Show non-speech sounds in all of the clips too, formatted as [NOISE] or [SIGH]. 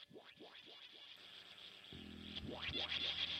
it's Ben Stone at the New Hampshire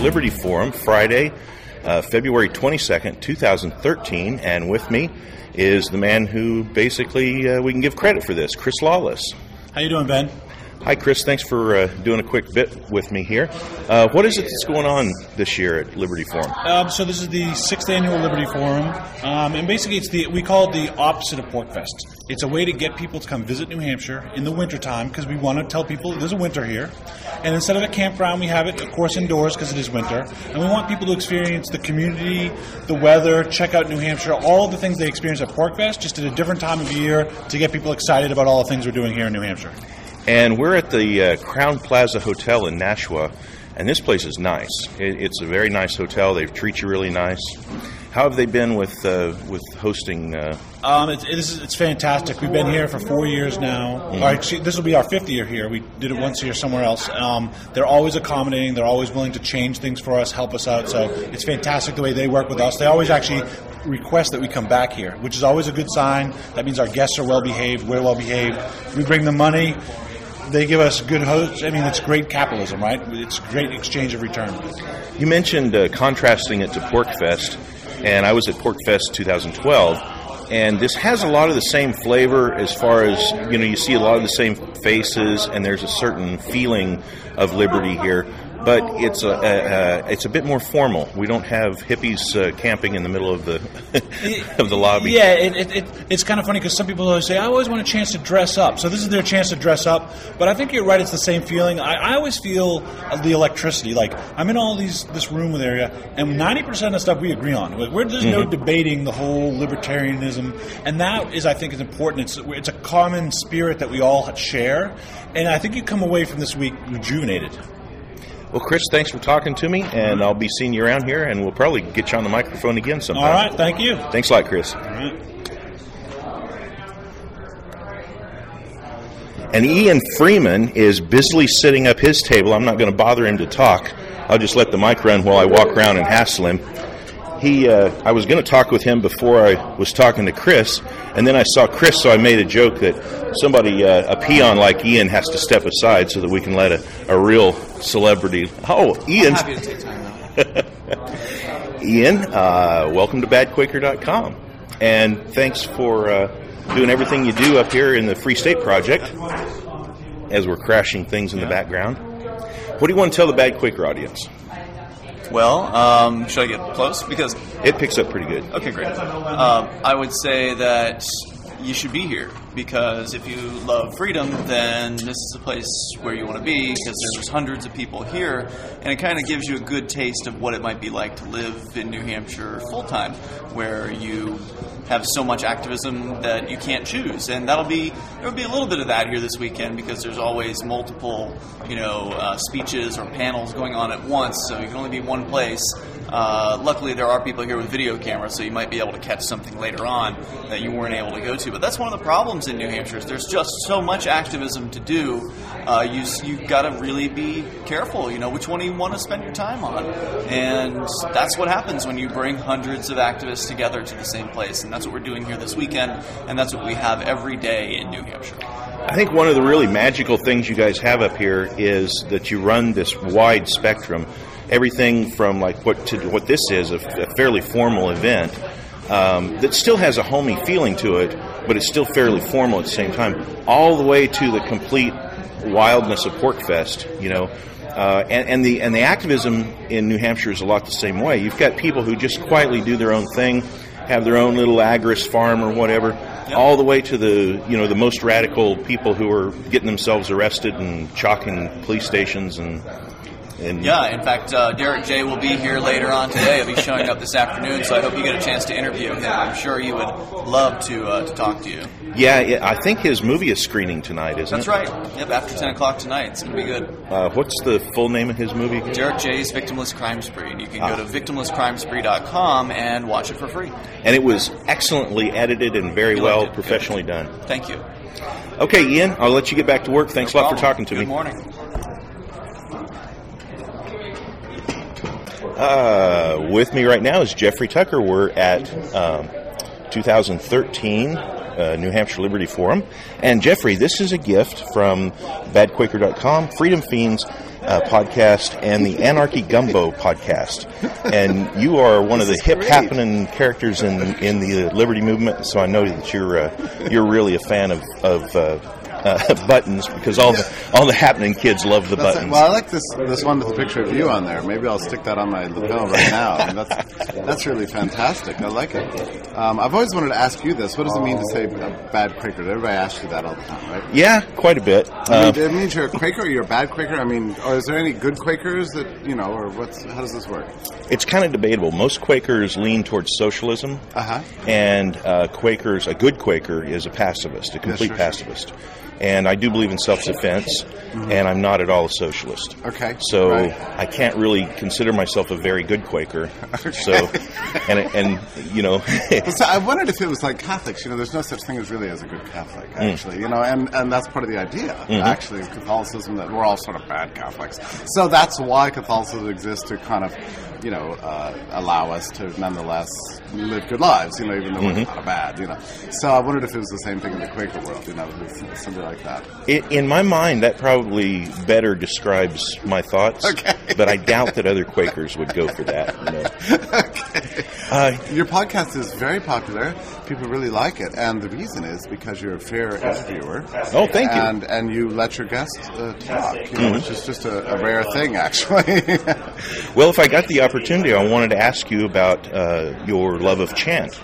Liberty Forum Friday, uh, February 22nd, 2013. And with me is the man who basically uh, we can give credit for this, Chris Lawless. How you doing, Ben? Hi, Chris. Thanks for uh, doing a quick bit with me here. Uh, what is it that's going on this year at Liberty Forum? Um, so this is the sixth annual Liberty Forum, um, and basically it's the we call it the opposite of PorcFest. It's a way to get people to come visit New Hampshire in the wintertime because we want to tell people there's a winter here, and instead of a campground, we have it, of course, indoors because it is winter, and we want people to experience the community, the weather, check out New Hampshire, all the things they experience at PorcFest, just at a different time of year to get people excited about all the things we're doing here in New Hampshire. And we're at the uh, Crowne Plaza Hotel in Nashua, and this place is nice. It, it's a very nice hotel. They treat you really nice. How have they been with uh, with hosting? Uh, Um, it's, it's, it's fantastic. We've been here for four years now. Actually, this will be our fifth year here. We did it once a year somewhere else. Um, they're always accommodating. They're always willing to change things for us, help us out. So it's fantastic the way they work with us. They always actually request that we come back here, which is always a good sign. That means our guests are well behaved. We're well behaved. We bring the money. They give us good hosts. I mean, it's great capitalism, right? It's great exchange of return. you mentioned uh, contrasting it to PorcFest, and I was at PorcFest 2012. And this has a lot of the same flavor as far as, you know, you see a lot of the same faces, and there's a certain feeling of liberty here. But it's a, a, a it's a bit more formal. We don't have hippies uh, camping in the middle of the [LAUGHS] of the lobby. Yeah, it, it, it, it's kind of funny because some people always say, I always want a chance to dress up. So this is their chance to dress up. But I think you're right, it's the same feeling. I, I always feel the electricity. Like, I'm in all these this room with area, and 90% of the stuff we agree on. Like, We're, there's no debating the whole libertarianism. And that is, I think, is important. It's, it's a common spirit that we all share. And I think you come away from this week rejuvenated. Well, Chris, thanks for talking to me, and I'll be seeing you around here, and we'll probably get you on the microphone again sometime. All right, thank you. Thanks a lot, Chris. All right. And Ian Freeman is busily sitting up his table. I'm not going to bother him to talk. I'll just let the mic run while I walk around and hassle him. He, uh, I was going to talk with him before I was talking to Chris, and then I saw Chris, so I made a joke that somebody, uh, a peon like Ian, has to step aside so that we can let a, a real celebrity. Oh, Ian! Happy to take time now. [LAUGHS] Ian, uh, welcome to BadQuaker.com, and thanks for uh, doing everything you do up here in the Free State Project as we're crashing things in the background. What do you want to tell the Bad Quaker audience? Well, um, should I get close? Because It picks up pretty good. okay, great. Um, I would say that you should be here because if you love freedom, then this is the place where you want to be because there's hundreds of people here, and it kind of gives you a good taste of what it might be like to live in New Hampshire full time, where you have so much activism that you can't choose, and that'll be there'll be a little bit of that here this weekend because there's always multiple, you know, uh, speeches or panels going on at once, so you can only be one place. Uh, luckily, there are people here with video cameras, so you might be able to catch something later on that you weren't able to go to. But that's one of the problems in New Hampshire is there's just so much activism to do. Uh, you you got to really be careful. You know which one you want to spend your time on, and that's what happens when you bring hundreds of activists together to the same place. And that's what we're doing here this weekend, and that's what we have every day in New Hampshire. I think one of the really magical things you guys have up here is that you run this wide spectrum. Everything from like what to what this is a, a fairly formal event um, that still has a homey feeling to it, but it's still fairly formal at the same time. All the way to the complete wildness of PorcFest, you know. Uh, and, and the and the activism in New Hampshire is a lot the same way. You've got people who just quietly do their own thing, have their own little agris farm or whatever, all the way to the you know the most radical people who are getting themselves arrested and chalking police stations and And Yeah, in fact, uh, Derrick J will be here later on today. He'll be showing up this afternoon, so I hope you get a chance to interview him. I'm sure he would love to uh, to talk to you. yeah, yeah, I think his movie is screening tonight, isn't That's it? That's right. Yep, after 10 o'clock tonight. It's going to be good. Uh, what's the full name of his movie? Derrick J's Victimless Crime Spree. And you can Ah. go to victimlesscrimespree.com and watch it for free. And it was excellently edited and very You well it. Good. professionally done. Thank you. Okay, Ian, I'll let you get back to work. Thanks a No lot for talking to Good me. Good morning. Uh, with me right now is Jeffrey Tucker. We're at um, 2013 uh, New Hampshire Liberty Forum. And Jeffrey, this is a gift from badquaker.com, Freedom Feens uh, podcast, and the Anarchy Gumbo podcast. And you are one of the hip happening characters in in the Liberty movement. So I know that you're uh, you're really a fan of of uh, uh, [LAUGHS] buttons because all the all the happening kids love the That's it. buttons. Well, I like this this one with the picture of you on there. Maybe I'll stick that on my lapel right now. I [LAUGHS] mean, that's that's really fantastic. I like it. Um, I've always wanted to ask you this. What does it mean to say a bad Quaker? Everybody asks you that all the time, right? yeah, quite a bit. I Uh, mean, it means you're a Quaker or you're a bad Quaker. I mean, or is there any good Quakers that you know, or what's how does this work? It's kind of debatable. Most Quakers lean towards socialism, Uh huh. and uh, Quakers, a good Quaker, is a pacifist, a complete sure, sure. pacifist. And I do believe in self-defense, mm-hmm. and I'm not at all a socialist. Okay, So right. I can't really consider myself a very good Quaker. So, and and you know, [LAUGHS] so I wondered if it was like Catholics. You know, there's no such thing as really as a good Catholic, mm. actually. You know, and, and that's part of the idea, mm-hmm. actually, of Catholicism that we're all sort of bad Catholics. So that's why Catholicism exists to kind of, you know, uh, allow us to nonetheless live good lives. You know, even though we're mm-hmm. kind of bad. You know, so I wondered if it was the same thing in the Quaker world. You know, something like that. in, in my mind, that probably better describes my thoughts. [LAUGHS] Okay. But I doubt that other Quakers would go for that. know. [LAUGHS] Uh, Your podcast is very popular. People really like it, and the reason is because you're a fair interviewer. Oh, thank you. And and you let your guests uh, talk, you know, which is just a, a rare thing, actually. [LAUGHS] well, if I got the opportunity, I wanted to ask you about uh, your love of chant.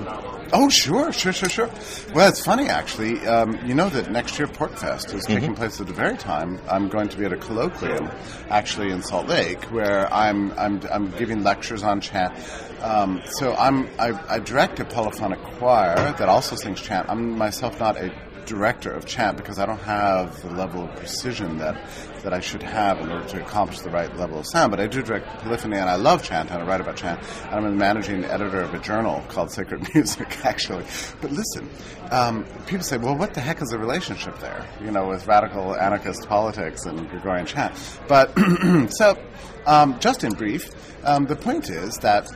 Oh, sure, sure, sure, sure. Well, it's funny actually. Um, you know that next year PorcFest is taking place at the very time I'm going to be at a colloquium, actually in Salt Lake, where I'm I'm I'm giving lectures on chant. Um, so I'm I, I direct a polyphonic choir that also sings chant. I'm myself not a director of chant because I don't have the level of precision that that I should have in order to accomplish the right level of sound. But I do direct polyphony, and I love chant, and I write about chant. And I'm a managing editor of a journal called Sacred [LAUGHS] Music, actually. But listen, um, people say, well, what the heck is the relationship there? You know, with radical anarchist politics and Gregorian chant. But [CLEARS THROAT] so, um, just in brief, um, the point is that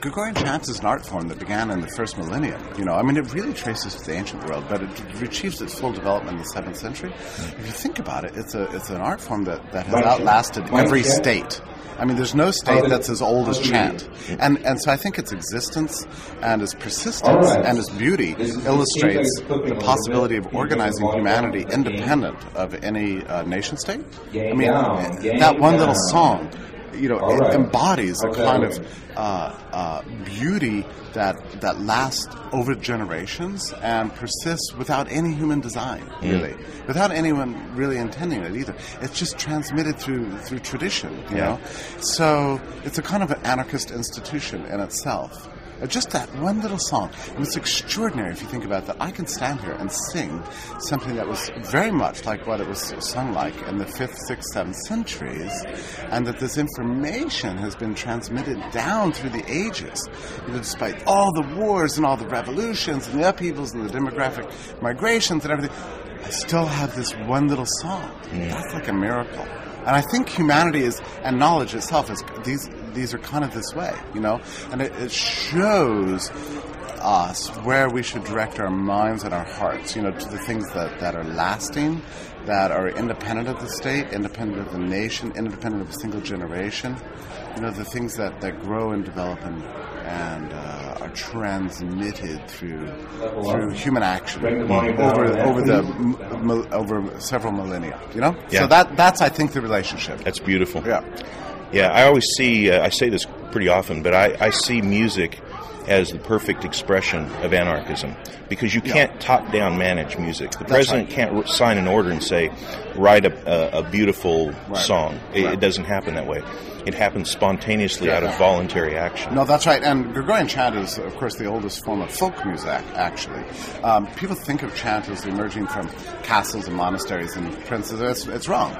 Gregorian chant is an art form that began in the first millennium. You know, I mean, it really traces to the ancient world, but it achieves its full development in the seventh century. If you think about it, it's a it's an art form that, that has outlasted every state. I mean, there's no state that's as old as chant, and and so I think its existence and its persistence and its beauty illustrates the possibility of organizing humanity independent of any uh, nation state. I mean, that one little song you know, it embodies a kind of uh, uh, beauty that that lasts over generations and persists without any human design, really, without anyone really intending it either. It's just transmitted through through tradition, you know. So it's a kind of an anarchist institution in itself. Uh, Just that one little song. And it's extraordinary if you think about that. I can stand here and sing something that was very much like what it was sung like in the 5th, 6th, 7th centuries, and that this information has been transmitted down through the ages. You know, despite all the wars and all the revolutions and the upheavals and the demographic migrations and everything, I still have this one little song. That's like a miracle. And I think humanity is, and knowledge itself is, these, these are kind of this way, you know? And it, it shows us where we should direct our minds and our hearts, you know, to the things that, that are lasting, that are independent of the state, independent of the nation, independent of a single generation. You know, the things that, that grow and develop and, and uh, are transmitted through through human action over over the over several millennia. You know, Yeah. so that that's I think the relationship. That's beautiful. Yeah. Yeah, I always see, uh, I say this pretty often, but I, I see music as the perfect expression of anarchism because you can't top down manage music. The president right. can't sign an order and say, write a, a, a beautiful Right. song. It, Right. it doesn't happen that way. It happens spontaneously out of voluntary action. No, that's right. And Gregorian chant is, of course, the oldest form of folk music, actually. Um, people think of chant as emerging from castles and monasteries and princes. It's, it's wrong.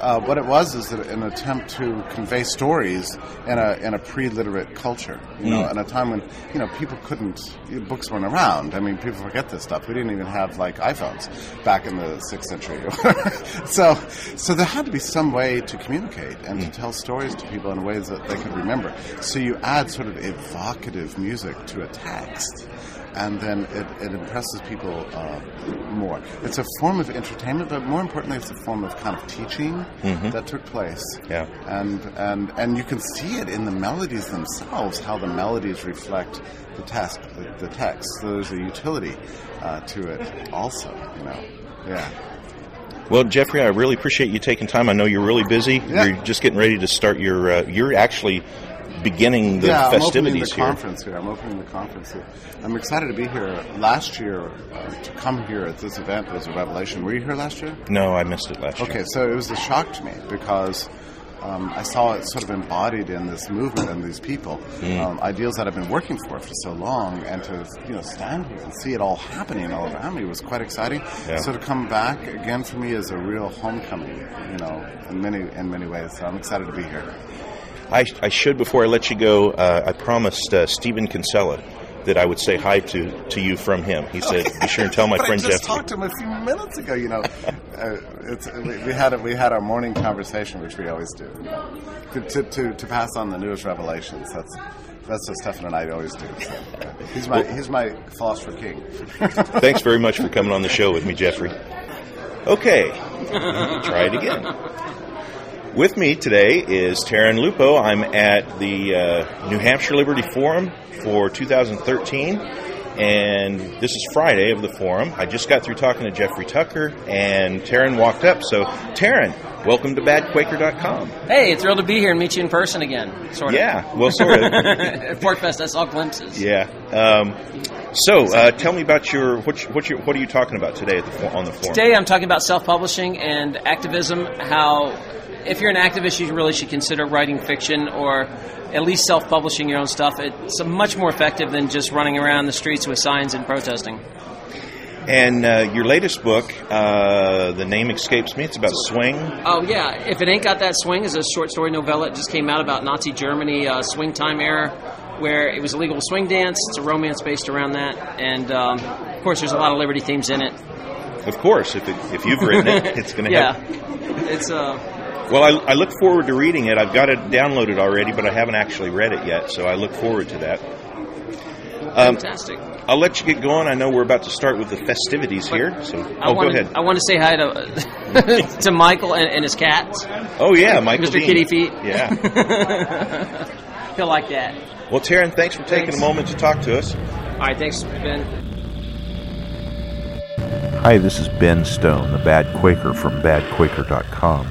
Uh, what it was is an attempt to convey stories in a, in a pre-literate culture. You know, in a time when, you know, people couldn't, books weren't around. I mean, people forget this stuff. We didn't even have, like, iPhones back in the 6th century. [LAUGHS] so, so there had to be some way to communicate and to tell stories to people in ways that they could remember. So you add sort of evocative music to a text, and then it, it impresses people uh, more. It's a form of entertainment, but more importantly, it's a form of kind of teaching that took place. Yeah. And, and, and you can see it in the melodies themselves, how the melodies reflect the text. The, the text. So there's a utility uh, to it also, you know. Yeah. Well, Jeffrey, I really appreciate you taking time. I know you're really busy. Yeah. You're just getting ready to start your. Uh, you're actually beginning the yeah, festivities I'm opening the here. conference here. I'm opening the conference here. I'm excited to be here. Last year, uh, to come here at this event was a revelation. Were you here last year? No, I missed it last year. Okay, so it was a shock to me because um, I saw it sort of embodied in this movement and these people, Mm. um, ideals that I've been working for for so long, and to you know stand here and see it all happening all around me was quite exciting. Yeah. So to come back again for me is a real homecoming, you know, in many in many ways. So I'm excited to be here. I, I should before I let you go. Uh, I promised uh, Stephan Kinsella that I would say hi to, to you from him. He said, "Be sure and tell my [LAUGHS] friend I just Jeffrey." talked to him a few minutes ago. You know, [LAUGHS] we, we had a, we had our morning conversation, which we always do. To, to, to, pass on the newest revelations. That's that's what Stephan and I always do. So, uh, he's my he's my philosopher king. [LAUGHS] Thanks very much for coming on the show with me, Jeffrey. Okay, try it again. With me today is Tarrin Lupo. I'm at the uh, New Hampshire Liberty Forum for 2013, and this is Friday of the forum. I just got through talking to Jeffrey Tucker, and Tarrin walked up. So, Tarrin, welcome to BadQuaker.com. Hey, it's real to be here and meet you in person again. Sort of. Yeah, well, sort of. [LAUGHS] At PorcFest, I saw glimpses. Yeah. Um, so, uh, tell me about your what, you- what, you, what are you talking about today at the on the forum? Today, I'm talking about self-publishing and activism. How, if you're an activist, you really should consider writing fiction or at least self-publishing your own stuff. It's much more effective than just running around the streets with signs and protesting. And uh, your latest book, uh, the name escapes me. It's about swing. Oh yeah, if it ain't got that swing is a short story novella. It just came out about Nazi Germany, uh, swing time era, where it was illegal swing dance. It's a romance based around that, and um, of course, there's a lot of liberty themes in it. Of course, if it, if you've written it, it's going to help. [LAUGHS] yeah, have. it's uh, Well, I, I look forward to reading it. I've got it downloaded already, but I haven't actually read it yet, so I look forward to that. Um, fantastic. I'll let you get going. I know we're about to start with the festivities here, so I oh, want go ahead. I want to say hi to [LAUGHS] to Michael and, and his cats, oh yeah, Michael Mr. Dean. Kitty Feet. Yeah. [LAUGHS] He'll like that. Well, Tarrin, thanks for taking Thanks. a moment to talk to us. All right, thanks, Ben. Hi, this is Ben Stone, the Bad Quaker from badquaker.com.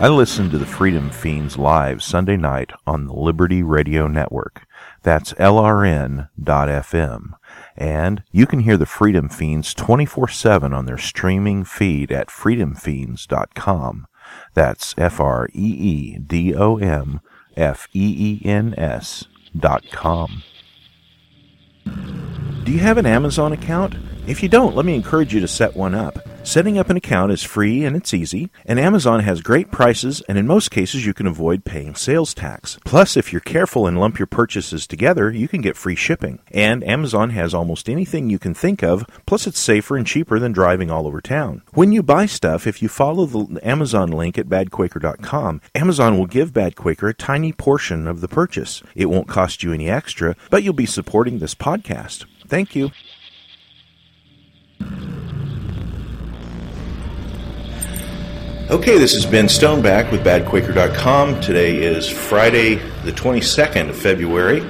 I listen to the Freedom Feens live Sunday night on the Liberty Radio Network. That's LRN.FM. And you can hear the Freedom Feens 24 7 on their streaming feed at freedomfeens.com. That's F R E E D O M F E E N S dot com. Do you have an Amazon account? If you don't, let me encourage you to set one up. Setting up an account is free and it's easy, and Amazon has great prices, and in most cases, you can avoid paying sales tax. Plus, if you're careful and lump your purchases together, you can get free shipping. And Amazon has almost anything you can think of, plus, it's safer and cheaper than driving all over town. When you buy stuff, if you follow the Amazon link at badquaker.com, Amazon will give Bad Quaker a tiny portion of the purchase. It won't cost you any extra, but you'll be supporting this podcast. Thank you. Okay, this is Ben Stone back with BadQuaker.com. Today is Friday, the 22nd of February,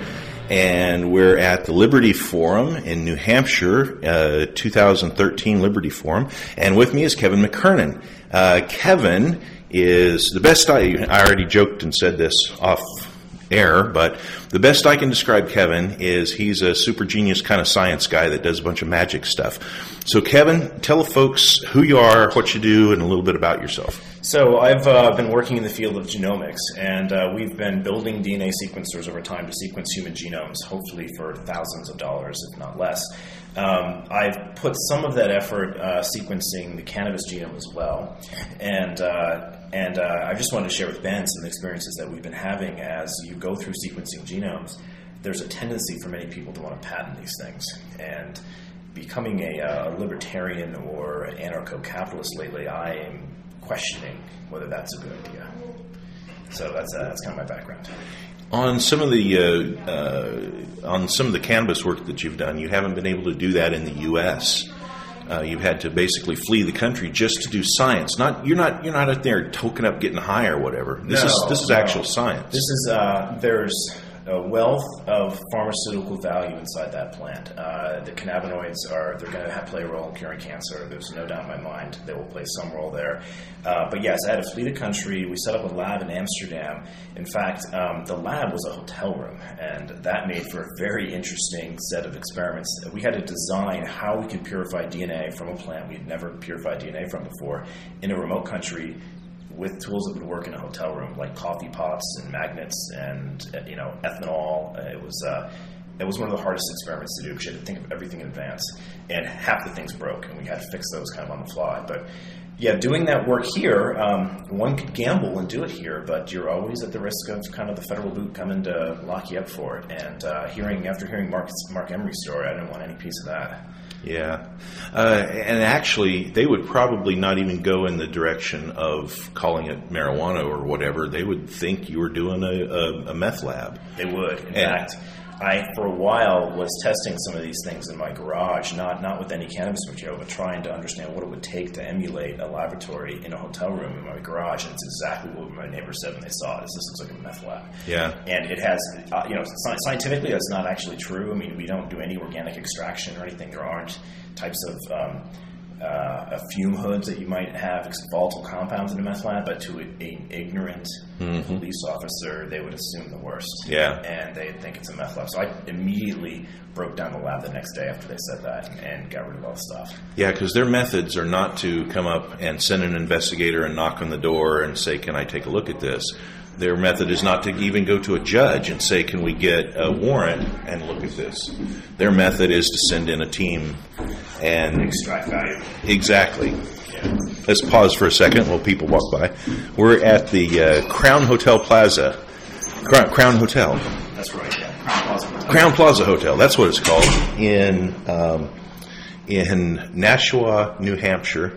and we're at the Liberty Forum in New Hampshire, uh, 2013 Liberty Forum. And with me is Kevin McKernan. Uh, Kevin is the best. I, I already joked and said this off air, but the best I can describe Kevin is he's a super genius kind of science guy that does a bunch of magic stuff. So, Kevin, tell folks who you are, what you do, and a little bit about yourself. So I've uh, been working in the field of genomics, and uh, we've been building DNA sequencers over time to sequence human genomes, hopefully for thousands of dollars, if not less. Um, I've put some of that effort uh, sequencing the cannabis genome as well, and uh, and uh, I just wanted to share with Ben some experiences that we've been having as you go through sequencing genomes. There's a tendency for many people to want to patent these things, and becoming a, uh, libertarian or anarcho-capitalist lately, I am questioning whether that's a good idea. So that's uh, that's kind of my background. On some of the uh, uh, on some of the cannabis work that you've done, you haven't been able to do that in the U.S. Uh, you've had to basically flee the country just to do science. Not you're not you're not out there token up, getting high or whatever. This No, is this is no. actual science. This is uh, there's a wealth of pharmaceutical value inside that plant. Uh, the cannabinoids are they're going to play a role in curing cancer. There's no doubt in my mind they will play some role there. Uh, but yes, I had to flee the country. We set up a lab in Amsterdam. In fact, um, the lab was a hotel room, and that made for a very interesting set of experiments. We had to design how we could purify DNA from a plant we had never purified DNA from before in a remote country with tools that would work in a hotel room, like coffee pots and magnets and uh, you know ethanol. Uh, It was uh, it was one of the hardest experiments to do because you had to think of everything in advance, and half the things broke, and we had to fix those kind of on the fly. But yeah, doing that work here, um, one could gamble and do it here, but you're always at the risk of kind of the federal boot coming to lock you up for it. And uh, hearing after hearing Marc Marc Emery's story, I didn't want any piece of that. Yeah, uh, and actually, they would probably not even go in the direction of calling it marijuana or whatever. They would think you were doing a, a, a meth lab. They would. In And- fact, I for a while was testing some of these things in my garage, not not with any cannabis material, but trying to understand what it would take to emulate a laboratory in a hotel room in my garage. And it's exactly what my neighbors said when they saw it. Is this looks like a meth lab? Yeah. And it has, uh, you know, scientifically that's not actually true. I mean, we don't do any organic extraction or anything. There aren't types of um, uh, fume hoods that you might have volatile compounds in a meth lab, but to an ignorant police officer, they would assume the worst. Yeah. And they think it's a meth lab. So I immediately broke down the lab the next day after they said that and, and got rid of all the stuff. Yeah, because their methods are not to come up and send an investigator and knock on the door and say, "Can I take a look at this?" Their method is not to even go to a judge and say, "Can we get a warrant and look at this?" Their method is to send in a team and Extract value. exactly. Let's pause for a second while people walk by. We're at the uh, Crown Hotel Plaza. Crown, Crown Hotel. That's right. Yeah. Crowne Plaza. Crowne Plaza Hotel. That's what it's called in um, in Nashua, New Hampshire.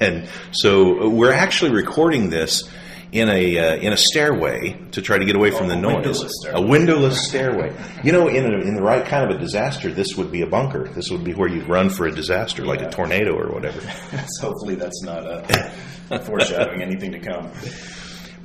And so we're actually recording this in a uh, in a stairway to try to get away from the noise. windowless. A windowless stairway. You know, in a, in the right kind of a disaster, this would be a bunker. This would be where you'd run for a disaster, like a tornado or whatever. So [LAUGHS] hopefully that's not uh, foreshadowing anything to come.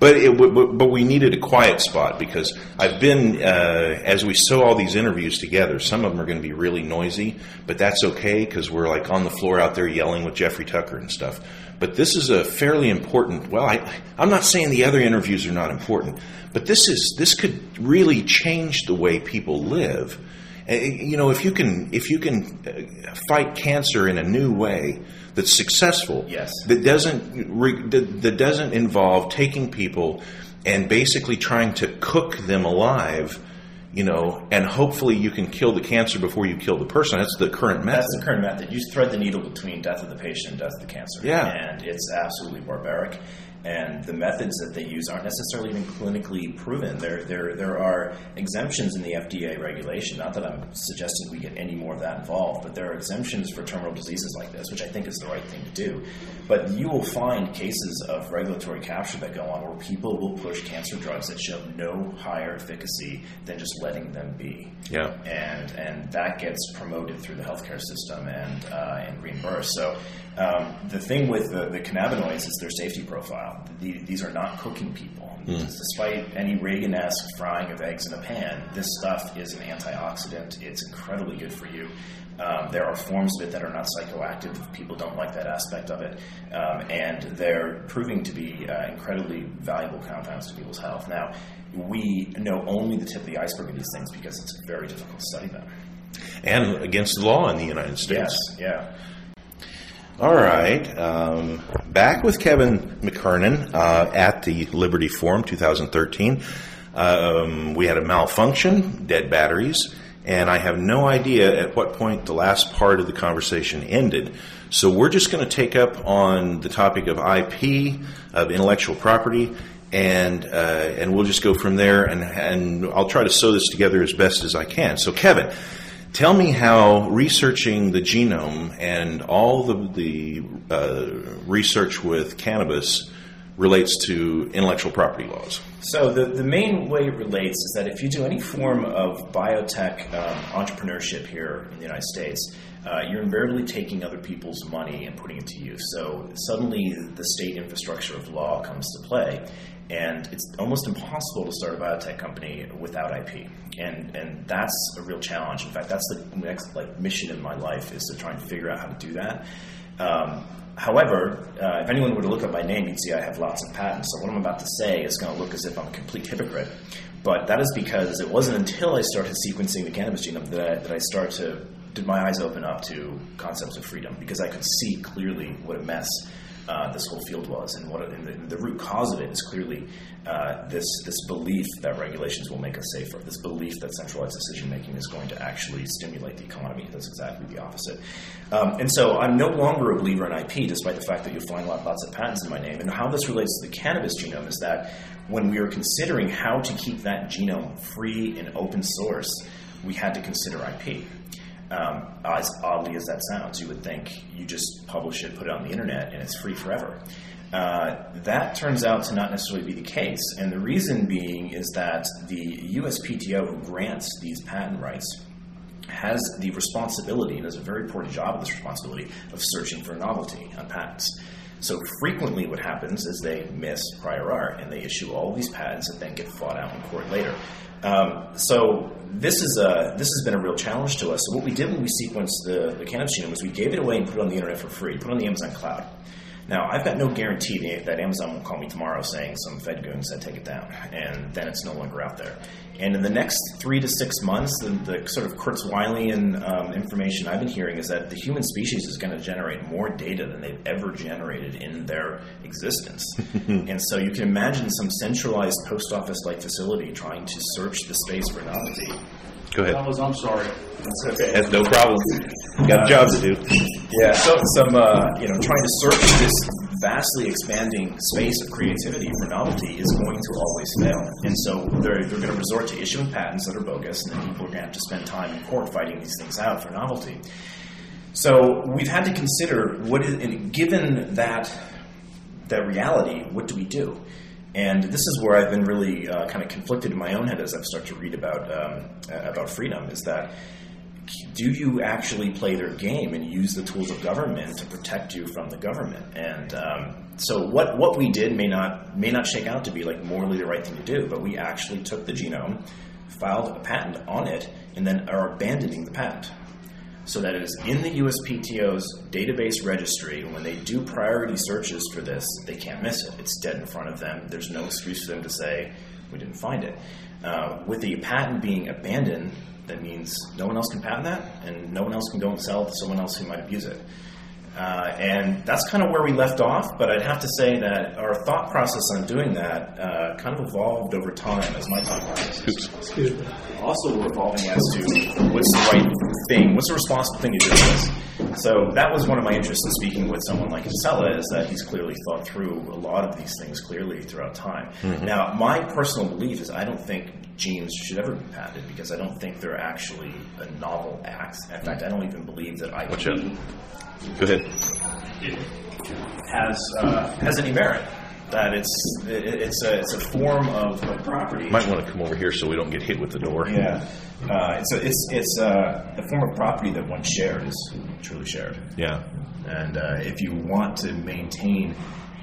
But it, w- but we needed a quiet spot because I've been uh, as we sew all these interviews together. Some of them are going to be really noisy, but that's okay because we're like on the floor out there yelling with Jeffrey Tucker and stuff. But this is a fairly important. Well, I, I'm not saying the other interviews are not important, but this is this could really change the way people live. You know, if you can if you can uh, fight cancer in a new way that's successful, Yes. that doesn't re, that, that doesn't involve taking people and basically trying to cook them alive, you know, and hopefully you can kill the cancer before you kill the person. That's the current method. That's the current method. You thread the needle between death of the patient and death of the cancer. Yeah. And it's absolutely barbaric. And the methods that they use aren't necessarily even clinically proven. There, there, there are exemptions in the FDA regulation. Not that I'm suggesting we get any more of that involved, but there are exemptions for terminal diseases like this, which I think is the right thing to do. But you will find cases of regulatory capture that go on where people will push cancer drugs that show no higher efficacy than just letting them be Yeah. and and that gets promoted through the healthcare system and uh, and reimbursed. So um, the thing with the, the cannabinoids is their safety profile. The, these are not cooking people. Despite any Reagan-esque frying of eggs in a pan, this stuff is an antioxidant. It's incredibly good for you. Um, there are forms of it that are not psychoactive people don't like that aspect of it, um, and they're proving to be uh, incredibly valuable compounds to people's health. Now, we know only the tip of the iceberg of these things because it's very difficult to study them. And against the law in the United States. Yes, yeah. All right. Um, back with Kevin McKernan uh, at the Liberty Forum 2013. Um, we had a malfunction, dead batteries, and I have no idea at what point the last part of the conversation ended. So we're just going to take up on the topic of IP, of intellectual property, and uh, and we'll just go from there. And and I'll try to sew this together as best as I can. So Kevin. Tell me how researching the genome and all the, the uh, research with cannabis relates to intellectual property laws. So the, the main way it relates is that if you do any form of biotech um, entrepreneurship here in the United States, uh, you're invariably taking other people's money and putting it to use. So suddenly the state infrastructure of law comes to play, and it's almost impossible to start a biotech company without IP. And and that's a real challenge. In fact, that's the next like mission in my life is to try and figure out how to do that. Um, However, uh, if anyone were to look up my name, you'd see I have lots of patents. So what I'm about to say is going to look as if I'm a complete hypocrite. But that is because it wasn't until I started sequencing the cannabis genome that I, that I started to did my eyes open up to concepts of freedom because I could see clearly what a mess uh, this whole field was, and what and the, the, root cause of it is clearly uh, this this belief that regulations will make us safer. This belief that centralized decision making is going to actually stimulate the economy. That's exactly the opposite. Um, and so I'm no longer a believer in IP, despite the fact that you'll find lots of patents in my name. And how this relates to the cannabis genome is that when we were considering how to keep that genome free and open source, we had to consider IP. Um, as oddly as that sounds, you would think you just publish it, put it on the internet, and it's free forever. Uh, that turns out to not necessarily be the case, and the reason being is that the USPTO, who grants these patent rights, has the responsibility, and does a very poor job of this responsibility, of searching for novelty on patents. So frequently, what happens is they miss prior art and they issue all these patents that then get fought out in court later. Um, so this is a this has been a real challenge to us. So what we did when we sequenced the, the cannabis genome was we gave it away and put it on the internet for free, put it on the Amazon cloud. Now, I've got no guarantee that Amazon will call me tomorrow saying some Fed goon said take it down, and then it's no longer out there. And in the next three to six months, the, the sort of Kurzweilian um, information I've been hearing is that the human species is going to generate more data than they've ever generated in their existence. [LAUGHS] and so you can imagine some centralized post office like facility trying to search the space for novelty. Go ahead. Fellas, I'm sorry. That's okay. That's no problem. Got a job to do. Yeah, so some uh, you know trying to search this vastly expanding space of creativity for novelty is going to always fail, and so they're they're going to resort to issuing patents that are bogus, and then people are going to have to spend time in court fighting these things out for novelty. So we've had to consider what is, given that that reality, what do we do? And this is where I've been really uh, kind of conflicted in my own head as I've started to read about um, about freedom. Is that do you actually play their game and use the tools of government to protect you from the government? And um, so, what what we did may not may not shake out to be like morally the right thing to do, but we actually took the genome, filed a patent on it, and then are abandoning the patent so that it is in the USPTO's database registry. When they do priority searches for this, they can't miss it. It's dead in front of them. There's no excuse for them to say, we didn't find it. Uh, with the patent being abandoned, that means no one else can patent that, and no one else can go and sell it to someone else who might abuse it. Uh, and that's kind of where we left off, but I'd have to say that our thought process on doing that uh, kind of evolved over time as my thought process also were evolving as to what's the right thing, what's the responsible thing to do with this. So that was one of my interests in speaking with someone like Kinsella, is that he's clearly thought through a lot of these things clearly throughout time. Mm-hmm. Now, my personal belief is I don't think genes should ever be patented because I don't think they're actually a novel act. In fact, I don't even believe that I. Watch out. Go ahead. Has uh, has any merit? That it's it, it's a it's a form of, of property. Might want to come over here so we don't get hit with the door. Yeah, uh, it's a, it's it's uh, a form of property that once shared is truly shared. Yeah, and uh, if you want to maintain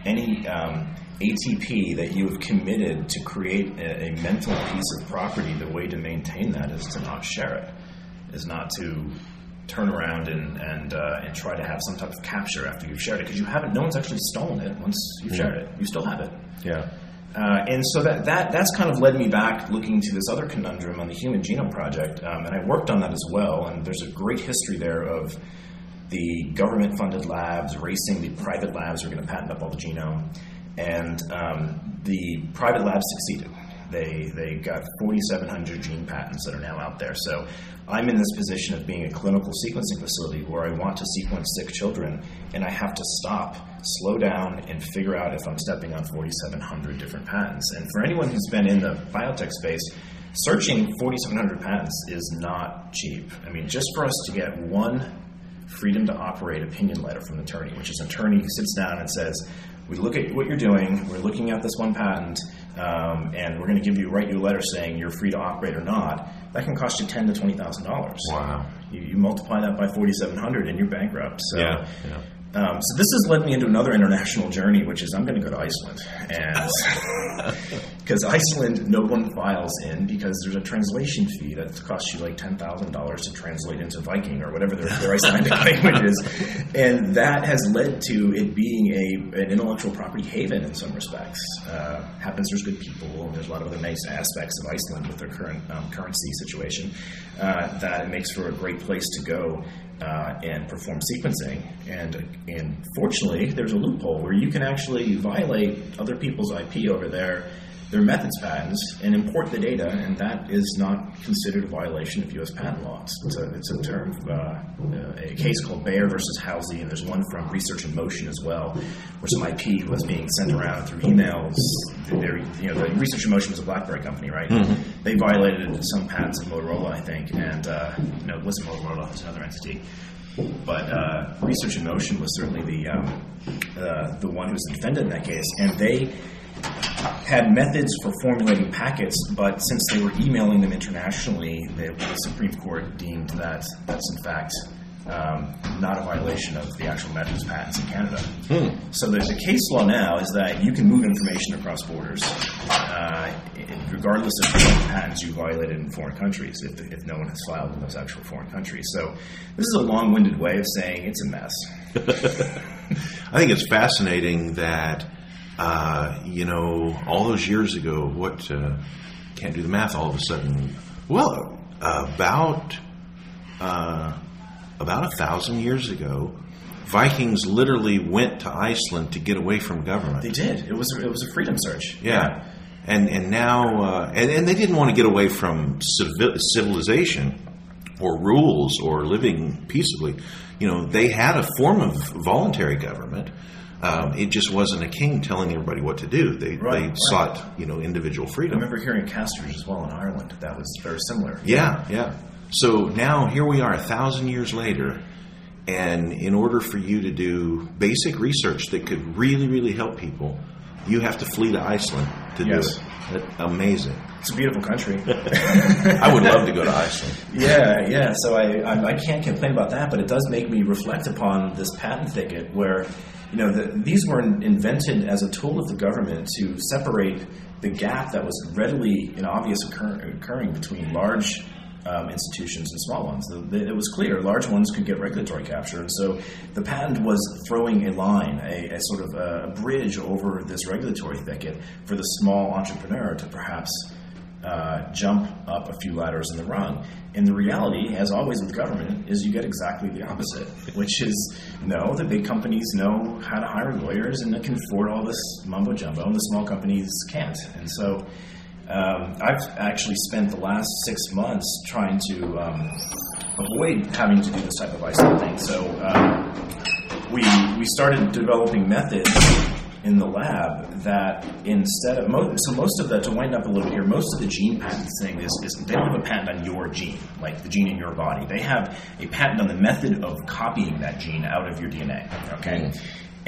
any um, ATP that you have committed to create a, a mental piece of property, the way to maintain that is to not share it, is not to turn around and and, uh, and try to have some type of capture after you've shared it because you haven't. No one's actually stolen it once you've shared it. You still have it. Yeah. Uh, and so that, that that's kind of led me back looking to this other conundrum on the Human Genome Project, um, and I worked on that as well. And there's a great history there of the government-funded labs racing the private labs who are going to patent up all the genome, and um, the private labs succeeded. They they got 4,700 gene patents that are now out there. So I'm in this position of being a clinical sequencing facility where I want to sequence sick children, and I have to stop, slow down, and figure out if I'm stepping on 4,700 different patents. And for anyone who's been in the biotech space, searching 4,700 patents is not cheap. I mean, just for us to get one freedom to operate opinion letter from the attorney, which is an attorney who sits down and says, "We look at what you're doing. We're looking at this one patent, um, and we're going to give you write you a letter saying you're free to operate or not." That can cost you ten to twenty thousand dollars. Wow. You, you multiply that by forty seven hundred, and you're bankrupt. So. Yeah, yeah. Um, so this has led me into another international journey, which is I'm going to go to Iceland, and [LAUGHS] because Iceland no one files in because there's a translation fee that costs you like ten thousand dollars to translate into Viking or whatever their, their Icelandic [LAUGHS] language is, and that has led to it being a an intellectual property haven in some respects. Uh, happens there's good people, and there's a lot of other nice aspects of Iceland with their current um, currency situation uh, that it makes for a great place to go uh, and perform sequencing. And and fortunately, there's a loophole where you can actually violate other people's IP over there, their methods patents, and import the data, and that is not considered a violation of U.S. patent laws. It's a it's a term uh, a case called Bayer versus Housey, and there's one from Research in Motion as well, where some IP was being sent around through emails. They're, you know, the Research in Motion was a BlackBerry company, right? They violated some patents of Motorola, I think, and uh, no, it wasn't Motorola; it was another entity. But uh, Research in Motion was certainly the um, uh, the one who was the defendant in that case, and they had methods for formulating packets, but since they were emailing them internationally, the, the Supreme Court deemed that that's in fact um, not a violation of the actual methods patents in Canada. So there's a case law now is that you can move information across borders, uh, regardless of what patents you violated in foreign countries, if, if no one has filed in those actual foreign countries. So this is a long-winded way of saying it's a mess. [LAUGHS] I think it's fascinating that, uh, you know, all those years ago, what, uh, can't do the math all of a sudden, well, about, uh, about a thousand years ago, Vikings literally went to Iceland to get away from government. They did. It was it was a freedom search. Yeah. And and now uh, and, and they didn't want to get away from civil, civilization or rules or living peaceably. You know, they had a form of voluntary government. Um, it just wasn't a king telling everybody what to do. They Right, they right. sought you know individual freedom. I remember hearing Castridge as well in Ireland. That was very similar. Yeah, yeah. So now here we are, a thousand years later, and in order for you to do basic research that could really, really help people, you have to flee to Iceland to Yes. do it. That- Amazing. It's a beautiful country. [LAUGHS] I would love to go to Iceland. yeah, yeah. So I, I I can't complain about that, but it does make me reflect upon this patent thicket where, you know, the, these were invented as a tool of the government to separate the gap that was readily and obvious occur, occurring between large um, institutions and small ones. The, the, it was clear large ones could get regulatory capture, and so the patent was throwing a line, a, a sort of a, a bridge over this regulatory thicket for the small entrepreneur to perhaps uh, jump up a few ladders in the rung. And the reality, as always with government, is you get exactly the opposite, which is no, the big companies know how to hire lawyers and they can afford all this mumbo jumbo, and the small companies can't. And so um, I've actually spent the last six months trying to um, avoid having to do this type of ISO thing. So um, we we started developing methods in the lab that instead of so most of the to wind up a little bit here, most of the gene patent thing is, is they don't have a patent on your gene, like the gene in your body. They have a patent on the method of copying that gene out of your DNA. Okay.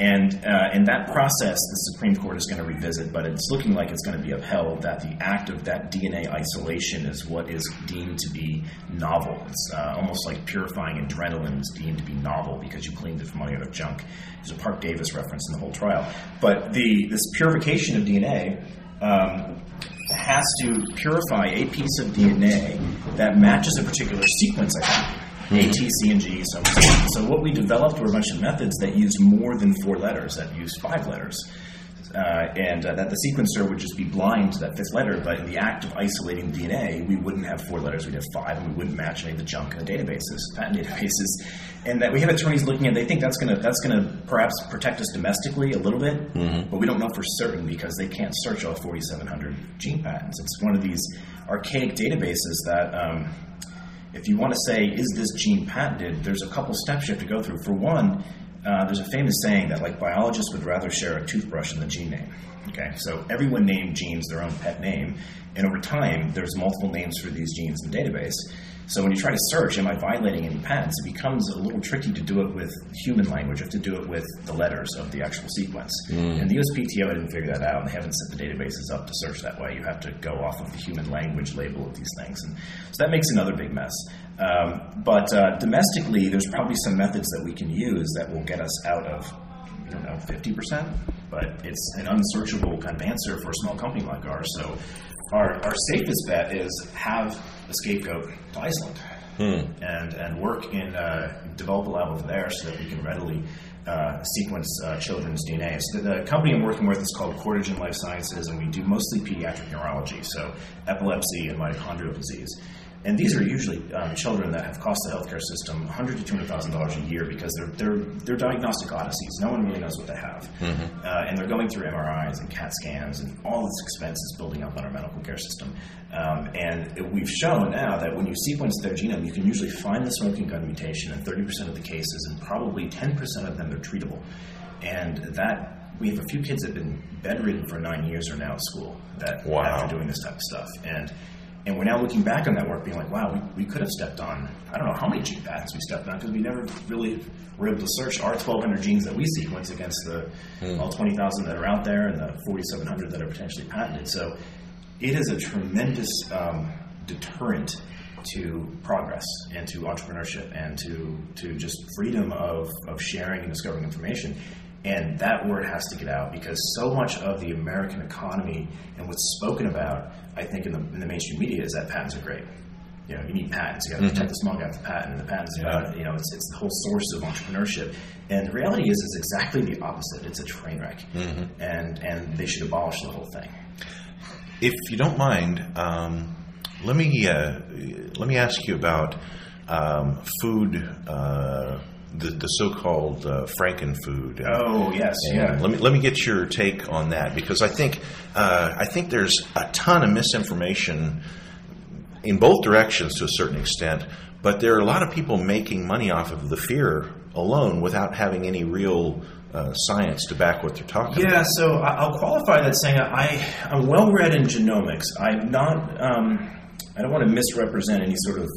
And uh, in that process, the Supreme Court is going to revisit, but it's looking like it's going to be upheld that the act of that DNA isolation is what is deemed to be novel. It's uh, almost like purifying adrenaline is deemed to be novel because you cleaned it from all the other junk. There's a Parke-Davis reference in the whole trial. But the this purification of DNA um, has to purify a piece of DNA that matches a particular sequence, I think. A, T, C, and G, so So what we developed were a bunch of methods that used more than four letters, that used five letters. Uh, and uh, that the sequencer would just be blind to that fifth letter, but in the act of isolating DNA, we wouldn't have four letters, we'd have five, and we wouldn't match any of the junk in the databases, patent databases. And that we have attorneys looking at, they think that's going to that's to perhaps protect us domestically a little bit, but we don't know for certain because they can't search all 4,700 gene patents. It's one of these archaic databases that. Um, if you want to say, is this gene patented, there's a couple steps you have to go through. For one, uh, there's a famous saying that like biologists would rather share a toothbrush than the gene name. Okay, so everyone named genes their own pet name, and over time, there's multiple names for these genes in the database. So when you try to search, am I violating any patents? It becomes a little tricky to do it with human language. You have to do it with the letters of the actual sequence. And the USPTO didn't figure that out, and they haven't set the databases up to search that way. You have to go off of the human language label of these things, and so that makes another big mess. Um, but uh, domestically, there's probably some methods that we can use that will get us out of I don't know, 50%, but it's an unsearchable kind of answer for a small company like ours. So our, our safest bet is have a scapegoat to Iceland and, and work in, uh, develop a lab over there so that we can readily uh, sequence uh, children's DNA. So the, the company I'm working with is called Courtagen Life Sciences, and we do mostly pediatric neurology, so epilepsy and mitochondrial disease. And these are usually um, children that have cost the healthcare system 100 to 200 thousand dollars a year because they're they're they're diagnostic odysseys. No one really knows what they have, uh, and they're going through MRIs and CAT scans and all this expense is building up on our medical care system. Um, and it- we've shown now that when you sequence their genome, you can usually find the smoking gun mutation in 30 percent of the cases, and probably 10 percent of them are treatable. And that we have a few kids that have been bedridden for nine years are now at school that Wow. after doing this type of stuff. And and we're now looking back on that work, being like, wow, we, we could have stepped on, I don't know how many gene patents we stepped on because we never really were able to search our 1,200 genes that we sequence against the all 20,000 that are out there and the 4,700 that are potentially patented. So it is a tremendous um, deterrent to progress and to entrepreneurship and to, to just freedom of, of sharing and discovering information. And that word has to get out because so much of the American economy and what's spoken about, I think, in the, in the mainstream media is that patents are great. You know, you need patents. You got to protect the small guy with the patent, and the patent's about you know, it's, it's the whole source of entrepreneurship. And the reality is, it's exactly the opposite. It's a train wreck, and and they should abolish the whole thing. If you don't mind, um, let me uh, let me ask you about um, food, uh, the, the so-called uh, Frankenfood. Oh yes, And yeah. Let me let me get your take on that because I think uh, I think there's a ton of misinformation in both directions to a certain extent, but there are a lot of people making money off of the fear alone without having any real uh, science to back what they're talking Yeah, about. Yeah, so I'll qualify that saying I, I'm well read in genomics. I'm not. Um, I don't want to misrepresent any sort of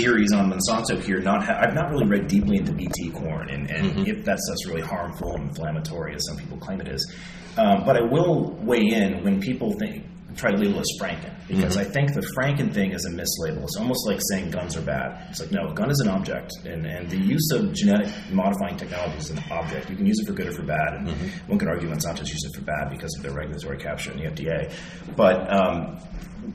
theories on Monsanto here. Not ha- I've not really read deeply into BT corn and, and if that's stuff's really harmful and inflammatory, as some people claim it is. Um, but I will weigh in when people think try to label us Franken because I think the Franken thing is a mislabel. It's almost like saying guns are bad. It's like no, a gun is an object, and, and the use of genetic modifying technology is an object. You can use it for good or for bad, and one could argue Monsanto's used it for bad because of their regulatory capture in the FDA. But um,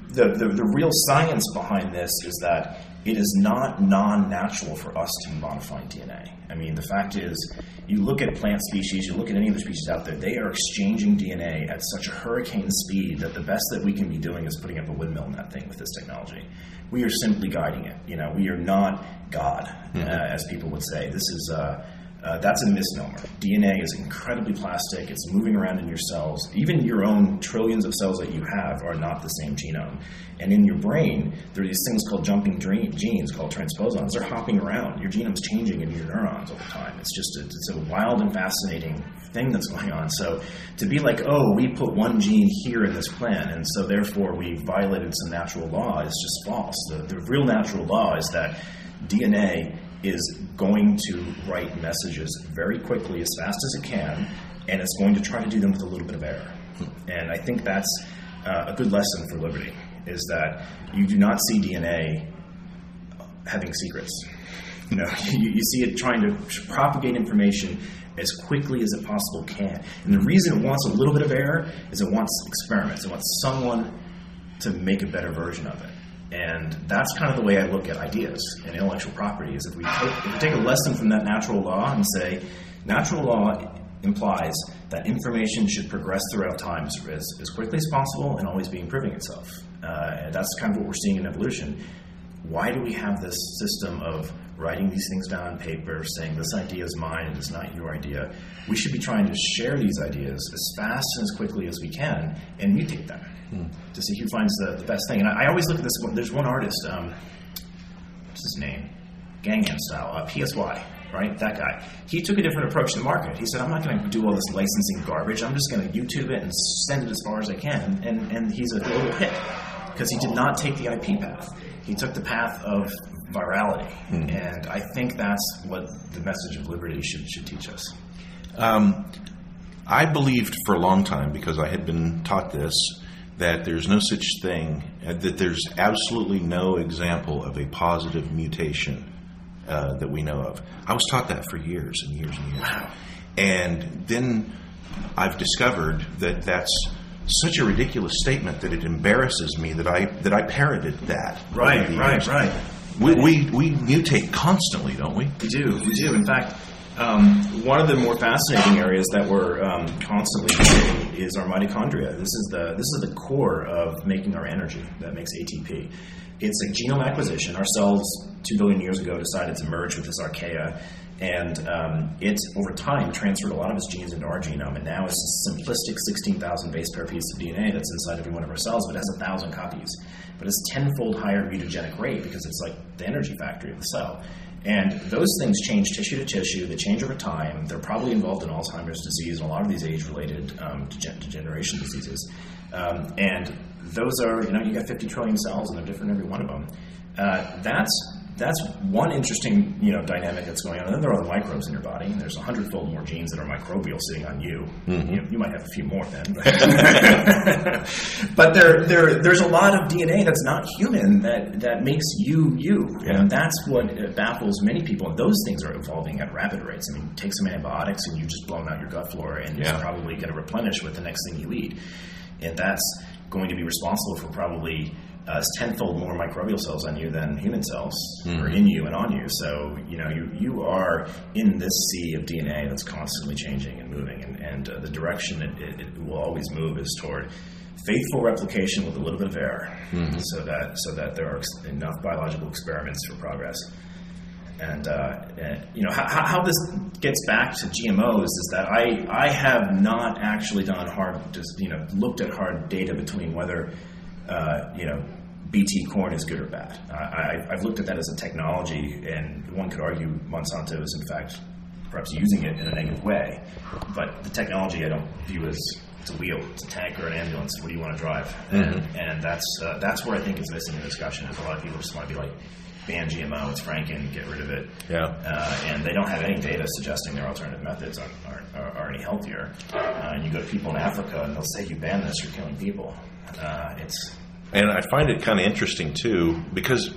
the, the, the real science behind this is that it is not non-natural for us to be modifying DNA. I mean, the fact is, you look at plant species, you look at any other species out there, they are exchanging DNA at such a hurricane speed that the best that we can be doing is putting up a windmill in that thing with this technology. We are simply guiding it. You know, we are not God, uh, as people would say. This is uh, uh, that's a misnomer. DNA is incredibly plastic. It's moving around in your cells. Even your own trillions of cells that you have are not the same genome. And in your brain, there are these things called jumping genes called transposons. They're hopping around. Your genome's changing in your neurons all the time. It's just a, it's a wild and fascinating thing that's [LAUGHS] going on. So to be like, oh, we put one gene here in this plant, and so therefore we violated some natural law is just false. The, the real natural law is that DNA is going to write messages very quickly, as fast as it can, and it's going to try to do them with a little bit of error. And I think that's uh, a good lesson for Liberty, is that you do not see DNA having secrets. You know, [LAUGHS] you, you see it trying to propagate information as quickly as it possible can. And the reason it wants a little bit of error is it wants experiments. It wants someone to make a better version of it. And that's kind of the way I look at ideas and intellectual property. Is if we take, if we take a lesson from that natural law and say, natural law implies that information should progress throughout time as, as, quickly as possible and always be improving itself. Uh, that's kind of what we're seeing in evolution. Why do we have this system of writing these things down on paper, saying this idea is mine and it's not your idea? We should be trying to share these ideas as fast and as quickly as we can and mutate them to see who finds the, the best thing. And I, I always look at this. one- There's one artist. Um, what's his name? Gangnam Style. Uh, PSY. Right, that guy. He took a different approach to the market. He said, "I'm not going to do all this licensing garbage. I'm just going to YouTube it and send it as far as I can." And and he's a global hit because he did not take the IP path. He took the path of virality, and I think that's what the message of liberty should should teach us. Um, I believed for a long time, because I had been taught this, that there's no such thing, uh, that there's absolutely no example of a positive mutation uh, that we know of. I was taught that for years and years and years. And then I've discovered that that's such a ridiculous statement that it embarrasses me that I that I parroted that. Right, right, years. We, we, we mutate constantly, don't we? We do, we do. In fact, um, one of the more fascinating areas that we're um, constantly using is our mitochondria. This is the this is the core of making our energy that makes ATP. It's a genome acquisition. Our cells, two billion years ago, decided to merge with this archaea, and um, it over time transferred a lot of its genes into our genome. And now it's a simplistic 16,000 base pair piece of DNA that's inside every one of our cells, but has a thousand copies. But it's tenfold higher mutagenic rate because it's like the energy factory of the cell. And those things change tissue to tissue. They change over time. They're probably involved in Alzheimer's disease and a lot of these age-related um, degen- degeneration diseases. Um, and those are, you know, you got 50 trillion cells, and they're different every one of them. Uh, that's that's one interesting, you know, dynamic that's going on. And then there are the microbes in your body. And there's a hundredfold more genes that are microbial sitting on you. Mm-hmm. You, know, you might have a few more then, but, [LAUGHS] but there, there, there's a lot of DNA that's not human that that makes you you, and that's what baffles many people. And those things are evolving at rapid rates. I mean, take some antibiotics, and you just blown out your gut flora, and Yeah. you're probably going to replenish with the next thing you eat, and that's going to be responsible for probably uh, tenfold more microbial cells on you than human cells are in you and on you. So you know you you are in this sea of DNA that's constantly changing and moving, and, and uh, the direction it, it, it will always move is toward faithful replication with a little bit of error, so that so that there are enough biological experiments for progress. And, uh, and you know how, how how this gets back to GMOs is that I I have not actually done hard just you know looked at hard data between whether uh, you know BT corn is good or bad. I, I, I've looked at that as a technology, and one could argue Monsanto is in fact perhaps using it in a negative way. But the technology I don't view as it's a wheel, it's a tank or an ambulance. What do you want to drive? And, and that's uh, that's where I think is missing in the discussion. Is a lot of people just want to be like ban GMO, it's Franken, get rid of it. Yeah. Uh, and they don't have any data suggesting their alternative methods are, are, are, are any healthier. Uh, and you go to people in Africa and they'll say, you ban this, you're killing people. Uh, it's And I find it kind of interesting too, because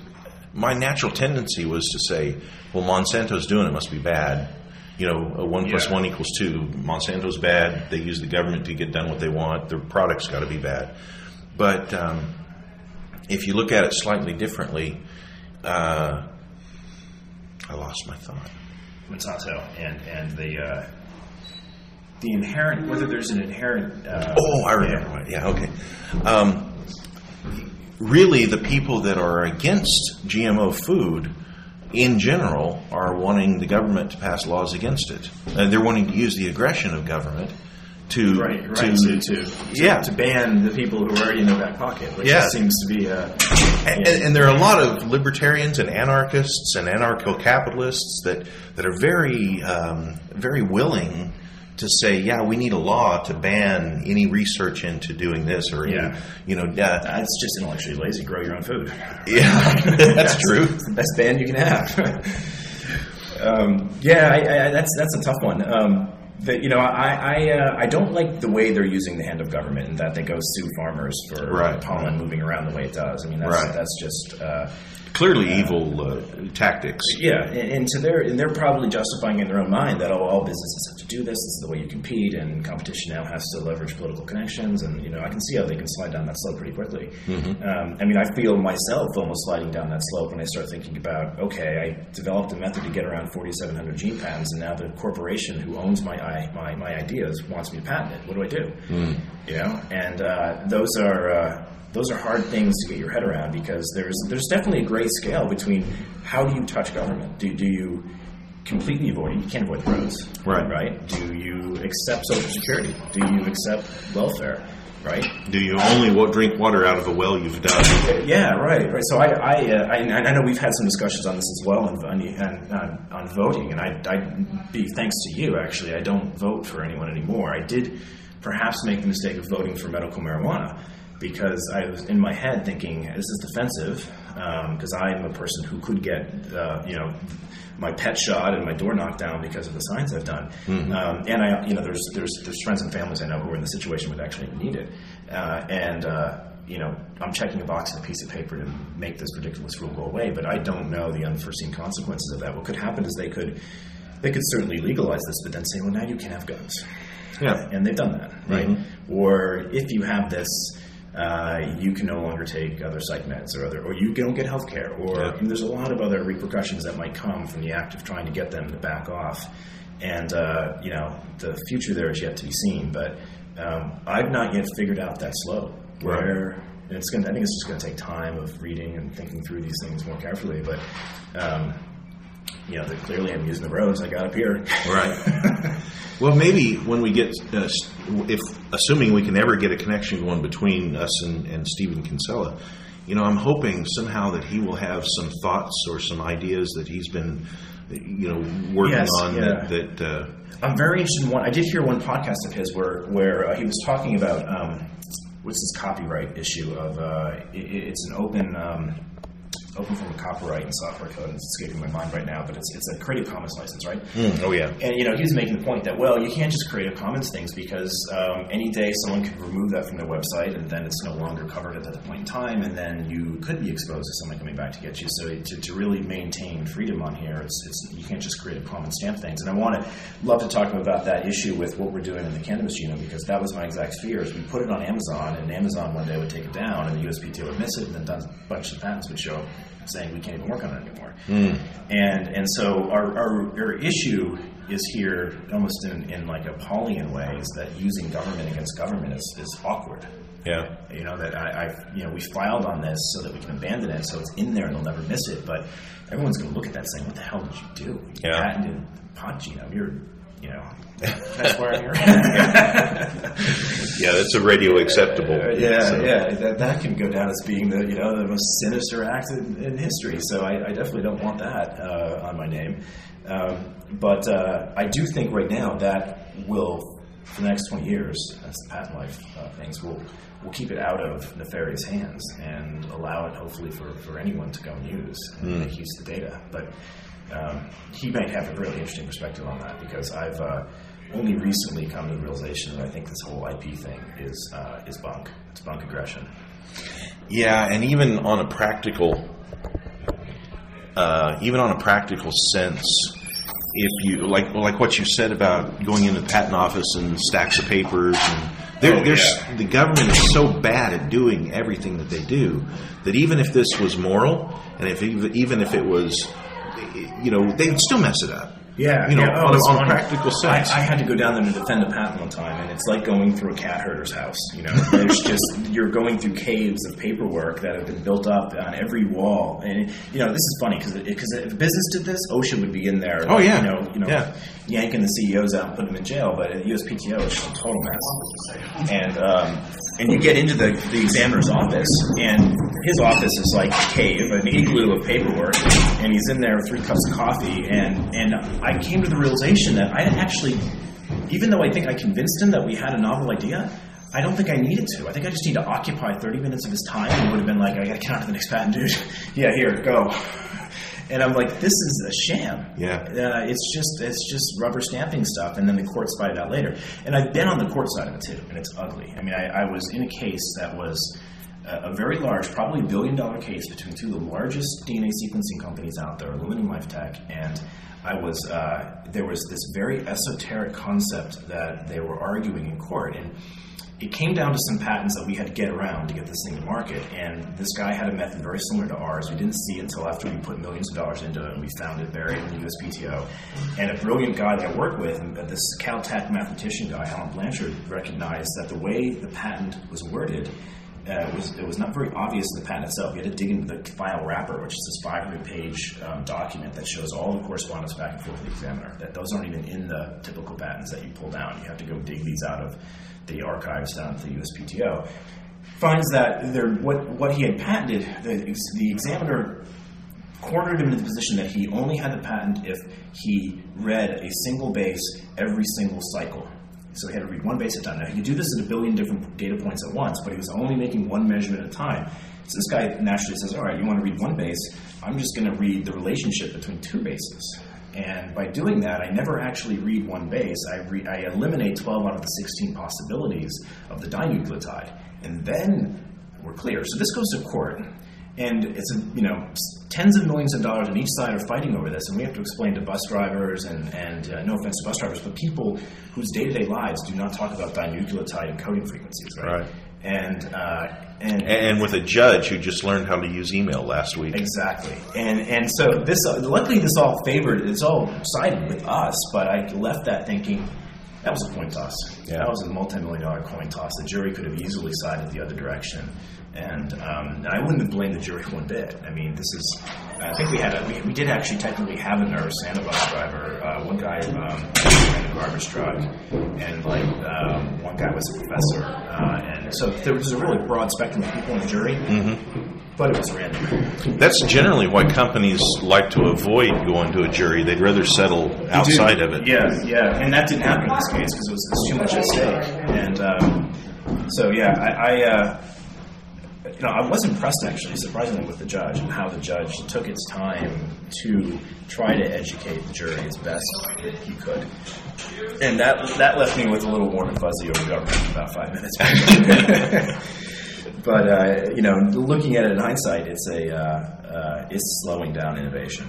my natural tendency was to say, well, Monsanto's doing it must be bad. You know, one Yeah. one equals two. Monsanto's bad. They use the government to get done what they want. Their product's got to be bad. But um, if you look at it slightly differently, uh, I lost my thought. Monsanto and and the uh, the inherent whether there's an inherent uh, Oh, I remember. Right. Yeah, okay. Um, really, the people that are against GMO food in general are wanting the government to pass laws against it. And they're wanting to use the aggression of government to Right, right. to, To, to, yeah. to ban the people who are already in their back pocket, which Yeah. seems to be a and, and there are a lot of libertarians and anarchists and anarcho-capitalists that that are very um, very willing to say, yeah, we need a law to ban any research into doing this or any, you know, uh, that's just intellectually lazy. Grow your own food. [LAUGHS] yeah, [LAUGHS] that's true. The best ban you can have. [LAUGHS] Um, yeah, I, I, that's that's a tough one. Um, the, you know, I I, uh, I don't like the way they're using the hand of government and that they go sue farmers for Right. pollen moving around the way it does. I mean, that's Right. that's just. Uh, Clearly evil uh, tactics. yeah, and, and to their and they're probably justifying in their own mind that oh, all businesses have to do this. This is the way you compete, and competition now has to leverage political connections. And you know, I can see how they can slide down that slope pretty quickly. Um, I mean, I feel myself almost sliding down that slope when I start thinking about okay, I developed a method to get around 4,700 gene patents, and now the corporation who owns my i- my, my ideas wants me to patent it. What do I do? You know, and uh, those are. Uh, those are hard things to get your head around because there's there's definitely a gray scale between how do you touch government? Do, do you completely avoid it? You can't avoid the roads, Right. Right? Do you accept Social Security? Do you accept welfare? Right? Do you only drink water out of a well you've dug? Yeah, right, right. So I, I, uh, I, I know we've had some discussions on this as well, on, on, on, on voting, and I, I, be thanks to you, actually, I don't vote for anyone anymore. I did perhaps make the mistake of voting for medical marijuana because I was in my head thinking this is defensive because I'm a person who could get, uh, you know. My pet shot and my door knocked down because of the signs I've done, um, and I, you know, there's there's there's friends and families I know who are in the situation where they actually need it, uh, and uh, you know, I'm checking a box on a piece of paper to make this ridiculous rule go away, but I don't know the unforeseen consequences of that. What could happen is they could they could certainly legalize this, but then say, well, now you can have guns. Yeah. And they've done that, right? Or if you have this, uh, you can no longer take other psych meds or other, or you don't get health care, or Yeah. There's a lot of other repercussions that might come from the act of trying to get them to back off. And, uh, you know, the future there is yet to be seen, but um, I've not yet figured out that slope where it's going I think it's just going to take time of reading and thinking through these things more carefully, but, um, you know, that clearly I'm using the roads I got up here. Right. [LAUGHS] well, maybe when we get, uh, if assuming we can ever get a connection going between us and, and Stephan Kinsella, you know, I'm hoping somehow that he will have some thoughts or some ideas that he's been, you know, working Yes, on yeah. that. that uh, I'm very interested in one. I did hear one podcast of his where where uh, he was talking about um, what's this copyright issue of uh, it, it's an open um, open from of copyright and software code. It's escaping my mind right now, but it's it's a Creative Commons license, right? oh yeah. And you know, he was making the point that well, you can't just Creative Commons things because um, any day someone could remove that from their website, and then it's no longer covered at that point in time, and then you could be exposed to someone coming back to get you. So to, to really maintain freedom on here, it's, it's you can't just Creative Commons stamp things. And I want to love to talk about that issue with what we're doing in the cannabis genome because that was my exact fear. Is we put it on Amazon, and Amazon one day would take it down, and the USPTO would miss it, and then a bunch of patents would show up saying we can't even work on it anymore. Hmm. And and so our, our, our issue is here almost in, in like a Paulian way is that using government against government is, is awkward. Yeah. You know that I, I you know we filed on this so that we can abandon it, so it's in there and they'll never miss it. But everyone's going to look at that saying, "What the hell did you do? You Yeah. patented pod genome. You're you know can I swear here? Yeah, that's a radio acceptable. Uh, yeah, so- yeah, that, that can go down as being the you know the most sinister act in, in history. So I, I definitely don't want that uh, on my name. Um, but uh, I do think right now that will, for the next twenty years, as the patent life uh, things. Will will keep it out of nefarious hands and allow it, hopefully, for, for anyone to go and use and make use of the data. But um, he might have a really interesting perspective on that because I've uh, only recently come to the realization that I think this whole IP thing is uh, is bunk. It's bunk aggression. Yeah, and even on a practical, uh, even on a practical sense, if you like, like what you said about going into the patent office and stacks of papers, and there, Oh, there's yeah. the government is so bad at doing everything that they do that even if this was moral, and if even if it was, you know, they would still mess it up. Yeah, you know, yeah. Oh, on, a- on a practical sense. I, I had to go down there to defend a patent one time, and it's like going through a cat herder's house. You know, [LAUGHS] there's just you're going through caves of paperwork that have been built up on every wall, and you know this is funny because because if business did this, OSHA would be in there. Oh, yeah. you know, you know, Yeah. yanking the CEOs out and putting them in jail. But at USPTO, it's just a total mess. And um, and you get into the the examiner's office, and his office is like a cave, an igloo of paperwork, and he's in there with three cups of coffee. And and I came to the realization that I actually, even though I think I convinced him that we had a novel idea. I don't think I needed to. I think I just need to occupy 30 minutes of his time and would have been like, I gotta get on to the next patent, dude. [LAUGHS] yeah, here, go. And I'm like, this is a sham. Yeah. Uh, it's just it's just rubber stamping stuff, and then the court spied it out later. And I've been on the court side of it too, and it's ugly. I mean, I, I was in a case that was a, a very large, probably billion dollar case between two of the largest DNA sequencing companies out there, Illumina and LifeTech, and I was uh, there was this very esoteric concept that they were arguing in court, and it came down to some patents that we had to get around to get this thing to market. And this guy had a method very similar to ours. We didn't see it until after we put millions of dollars into it, and we found it buried in the USPTO. And a brilliant guy that I worked with, this Caltech mathematician guy, Alan Blanchard, recognized that the way the patent was worded. Uh, was it was not very obvious in the patent itself. You had to dig into the file wrapper, which is this 500-page um, document that shows all the correspondence back and forth with the examiner. That those aren't even in the typical patents that you pull down. You have to go dig these out of the archives down at the USPTO, finds that there, what, what he had patented, the, the examiner cornered him into the position that he only had the patent if he read a single base every single cycle. So he had to read one base at a time. Now, he could do this at a billion different data points at once, but he was only making one measurement at a time. So this guy naturally says, All right, you want to read one base? I'm just going to read the relationship between two bases. And by doing that, I never actually read one base. I, re- I eliminate 12 out of the 16 possibilities of the dinucleotide. And then we're clear. So this goes to court. And it's, you know, tens of millions of dollars, on each side are fighting over this. And we have to explain to bus drivers, and, and uh, no offense to bus drivers, but people whose day to day lives do not talk about dinucleotide encoding frequencies, right? Right. And, uh, and, And with a judge who just learned how to use email last week. Exactly, and and so this uh, luckily this all favored it's all sided with us, but I left that thinking that was a coin toss. Yeah. That was a multi-million dollar coin toss. The jury could have easily sided the other direction, and, um, and I wouldn't have blamed the jury [LAUGHS] one bit. I mean, this is I think we had a, we, we did actually technically have a nurse and a bus driver. Uh, one guy um, had a garbage truck, and like um, one guy was a professor, uh, and so there was a really broad spectrum of people in the jury. But it was random. That's generally why companies like to avoid going to a jury. They'd rather settle outside of it. Yeah, yeah, and that didn't happen in this case because it was, it was too much at stake. And um, so, yeah, I, I uh, you know, I was impressed actually, surprisingly, with the judge and how the judge took its time to try to educate the jury as best that he could. And that that left me with a little warm and fuzzy over government for about five minutes. [LAUGHS] but uh, you know, looking at it in hindsight, it's a uh, uh, it's slowing down innovation.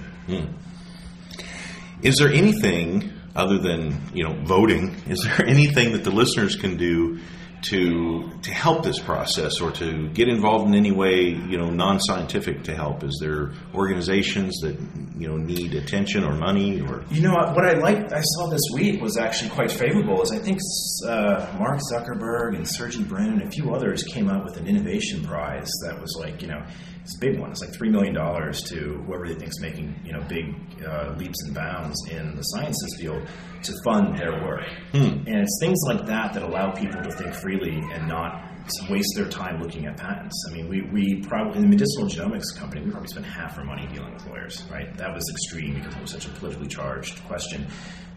Is there anything other than you know voting? Is there [LAUGHS] anything that the listeners can do to to help this process or to get involved in any way you know non-scientific to help? Is there organizations that you know need attention or money or You know what I liked I saw this week was actually quite favorable. Is I think uh, Mark Zuckerberg and Sergey Brin and a few others came out with an innovation prize that was like you know it's a big one. It's like three million dollars to whoever they think is making you know big uh, leaps and bounds in the sciences field to fund their work. And it's things like that that allow people to think freely and not waste their time looking at patents. I mean, we, we probably in the medicinal genomics company, we probably spent half our money dealing with lawyers, right? That was extreme because it was such a politically charged question.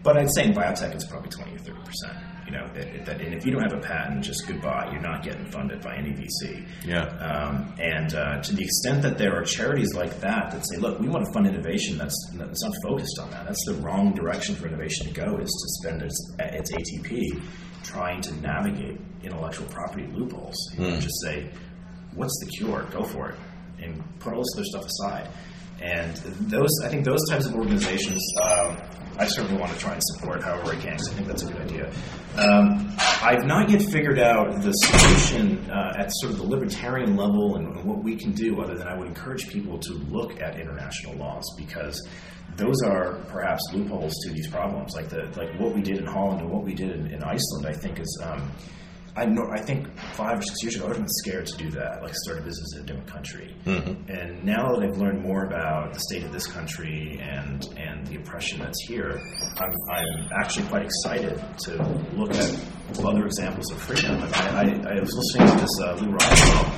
But I'd say in biotech, it's probably twenty or thirty percent. Know, that, that, and if you don't have a patent, just goodbye. You're not getting funded by any VC. Yeah. Um, and uh, to the extent that there are charities like that that say, look, we want to fund innovation that's, that's not focused on that. That's the wrong direction for innovation to go, is to spend its, its ATP trying to navigate intellectual property loopholes. Know, just say, what's the cure? Go for it. And put all this other stuff aside. And those, I think those types of organizations, um, I certainly want to try and support however I can I think that's a good idea. Um, I've not yet figured out the solution uh, at sort of the libertarian level and, and what we can do, other than I would encourage people to look at international laws because those are perhaps loopholes to these problems. Like the like what we did in Holland and what we did in, in Iceland, I think is. Um, I know. I think five or six years ago, I would have been scared to do that, like start a business in a different country. And now that I've learned more about the state of this country and and the oppression that's here, I'm, I'm actually quite excited to look at other examples of freedom. I, I, I was listening to this uh, Lew Rockwell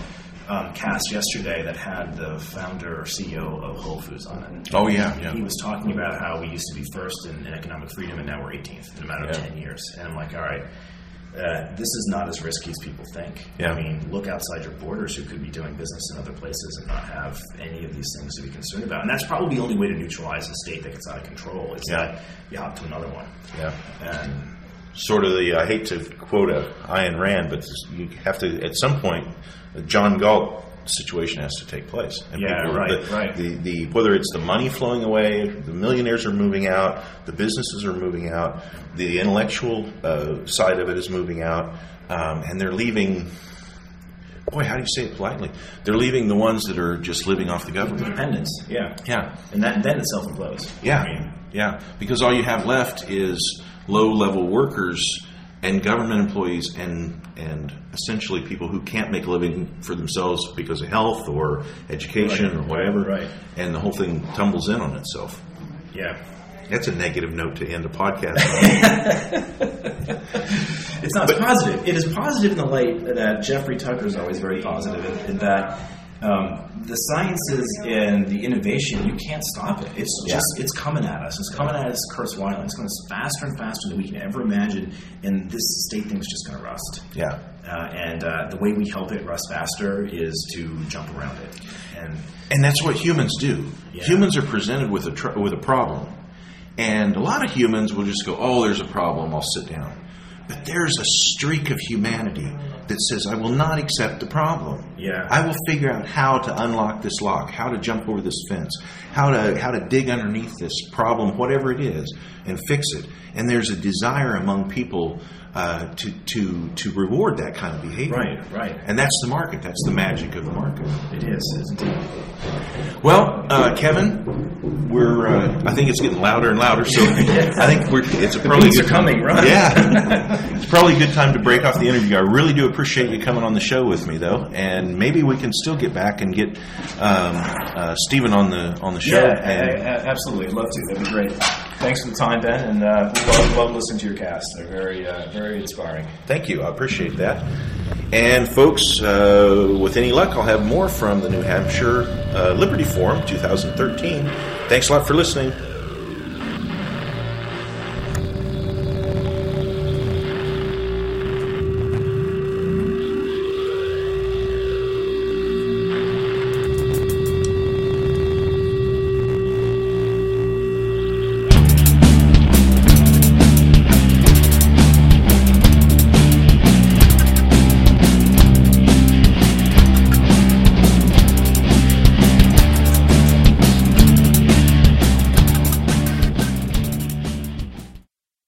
um, cast yesterday that had the founder or CEO of Whole Foods on it. Oh, yeah, yeah. He was talking about how we used to be first in, in economic freedom, and now we're 18th in a matter of Yeah. 10 years. And I'm like, all right. Uh, this is not as risky as people think. Yeah. I mean, look outside your borders who could be doing business in other places and not have any of these things to be concerned about. And that's probably the only way to neutralize a state that gets out of control is Yeah. that you hop to another one. Yeah. And Sort of the, I hate to quote a Ayn Rand, but you have to, at some point, John Galt situation has to take place. And Yeah, right, the, right. The, the, whether it's the money flowing away, the millionaires are moving out, the businesses are moving out, the intellectual uh, side of it is moving out, um, and they're leaving. Boy, how do you say it politely? They're leaving the ones that are just living off the government. independence, yeah. Yeah, And that then it self implodes. yeah, I mean, yeah. Because all you have left is low-level workers and government employees, and and essentially people who can't make a living for themselves because of health or education Right, or whatever. right. And the whole thing tumbles in on itself. yeah. That's a negative note to end a podcast. [LAUGHS] It's not it's positive. It is positive in the light that Jeffrey Tucker is always very positive in, in that um, the sciences and the innovation you can't stop it. It's Yeah. just it's coming at us. It's coming at us, Curse Wyland. It's going faster and faster than we can ever imagine, and this state thing's just going to rust. yeah. Uh, and uh, the way we help it rust faster is to jump around it. And And that's what humans do. Yeah. Humans are presented with a tr- with a problem, and a lot of humans will just go, "Oh, there's a problem. I'll sit down." But there's a streak of humanity that says, "I will not accept the problem. Yeah. I will figure out how to unlock this lock, how to jump over this fence, how to how to dig underneath this problem, whatever it is, and fix it." And there's a desire among people uh, to to to reward that kind of behavior. Right, right. And that's the market. That's the magic of the market. it is, isn't it? Well, uh, Kevin, we're. Uh, I think it's getting louder and louder. So [LAUGHS] I think we're. It's a probably good are coming, time. right? Yeah, [LAUGHS] it's probably a good time to break off the interview. I really do appreciate you coming on the show with me, though, and maybe we can still get back and get um, uh, Stephan on the on the show. Yeah, and, absolutely. I'd love to. That'd be great. Thanks for the time, Ben, and uh, we love, love listening to your cast. They're very, uh, very inspiring. Thank you. I appreciate that. And folks, uh, with any luck, I'll have more from the New Hampshire uh, Liberty Forum 2013. Thanks a lot for listening.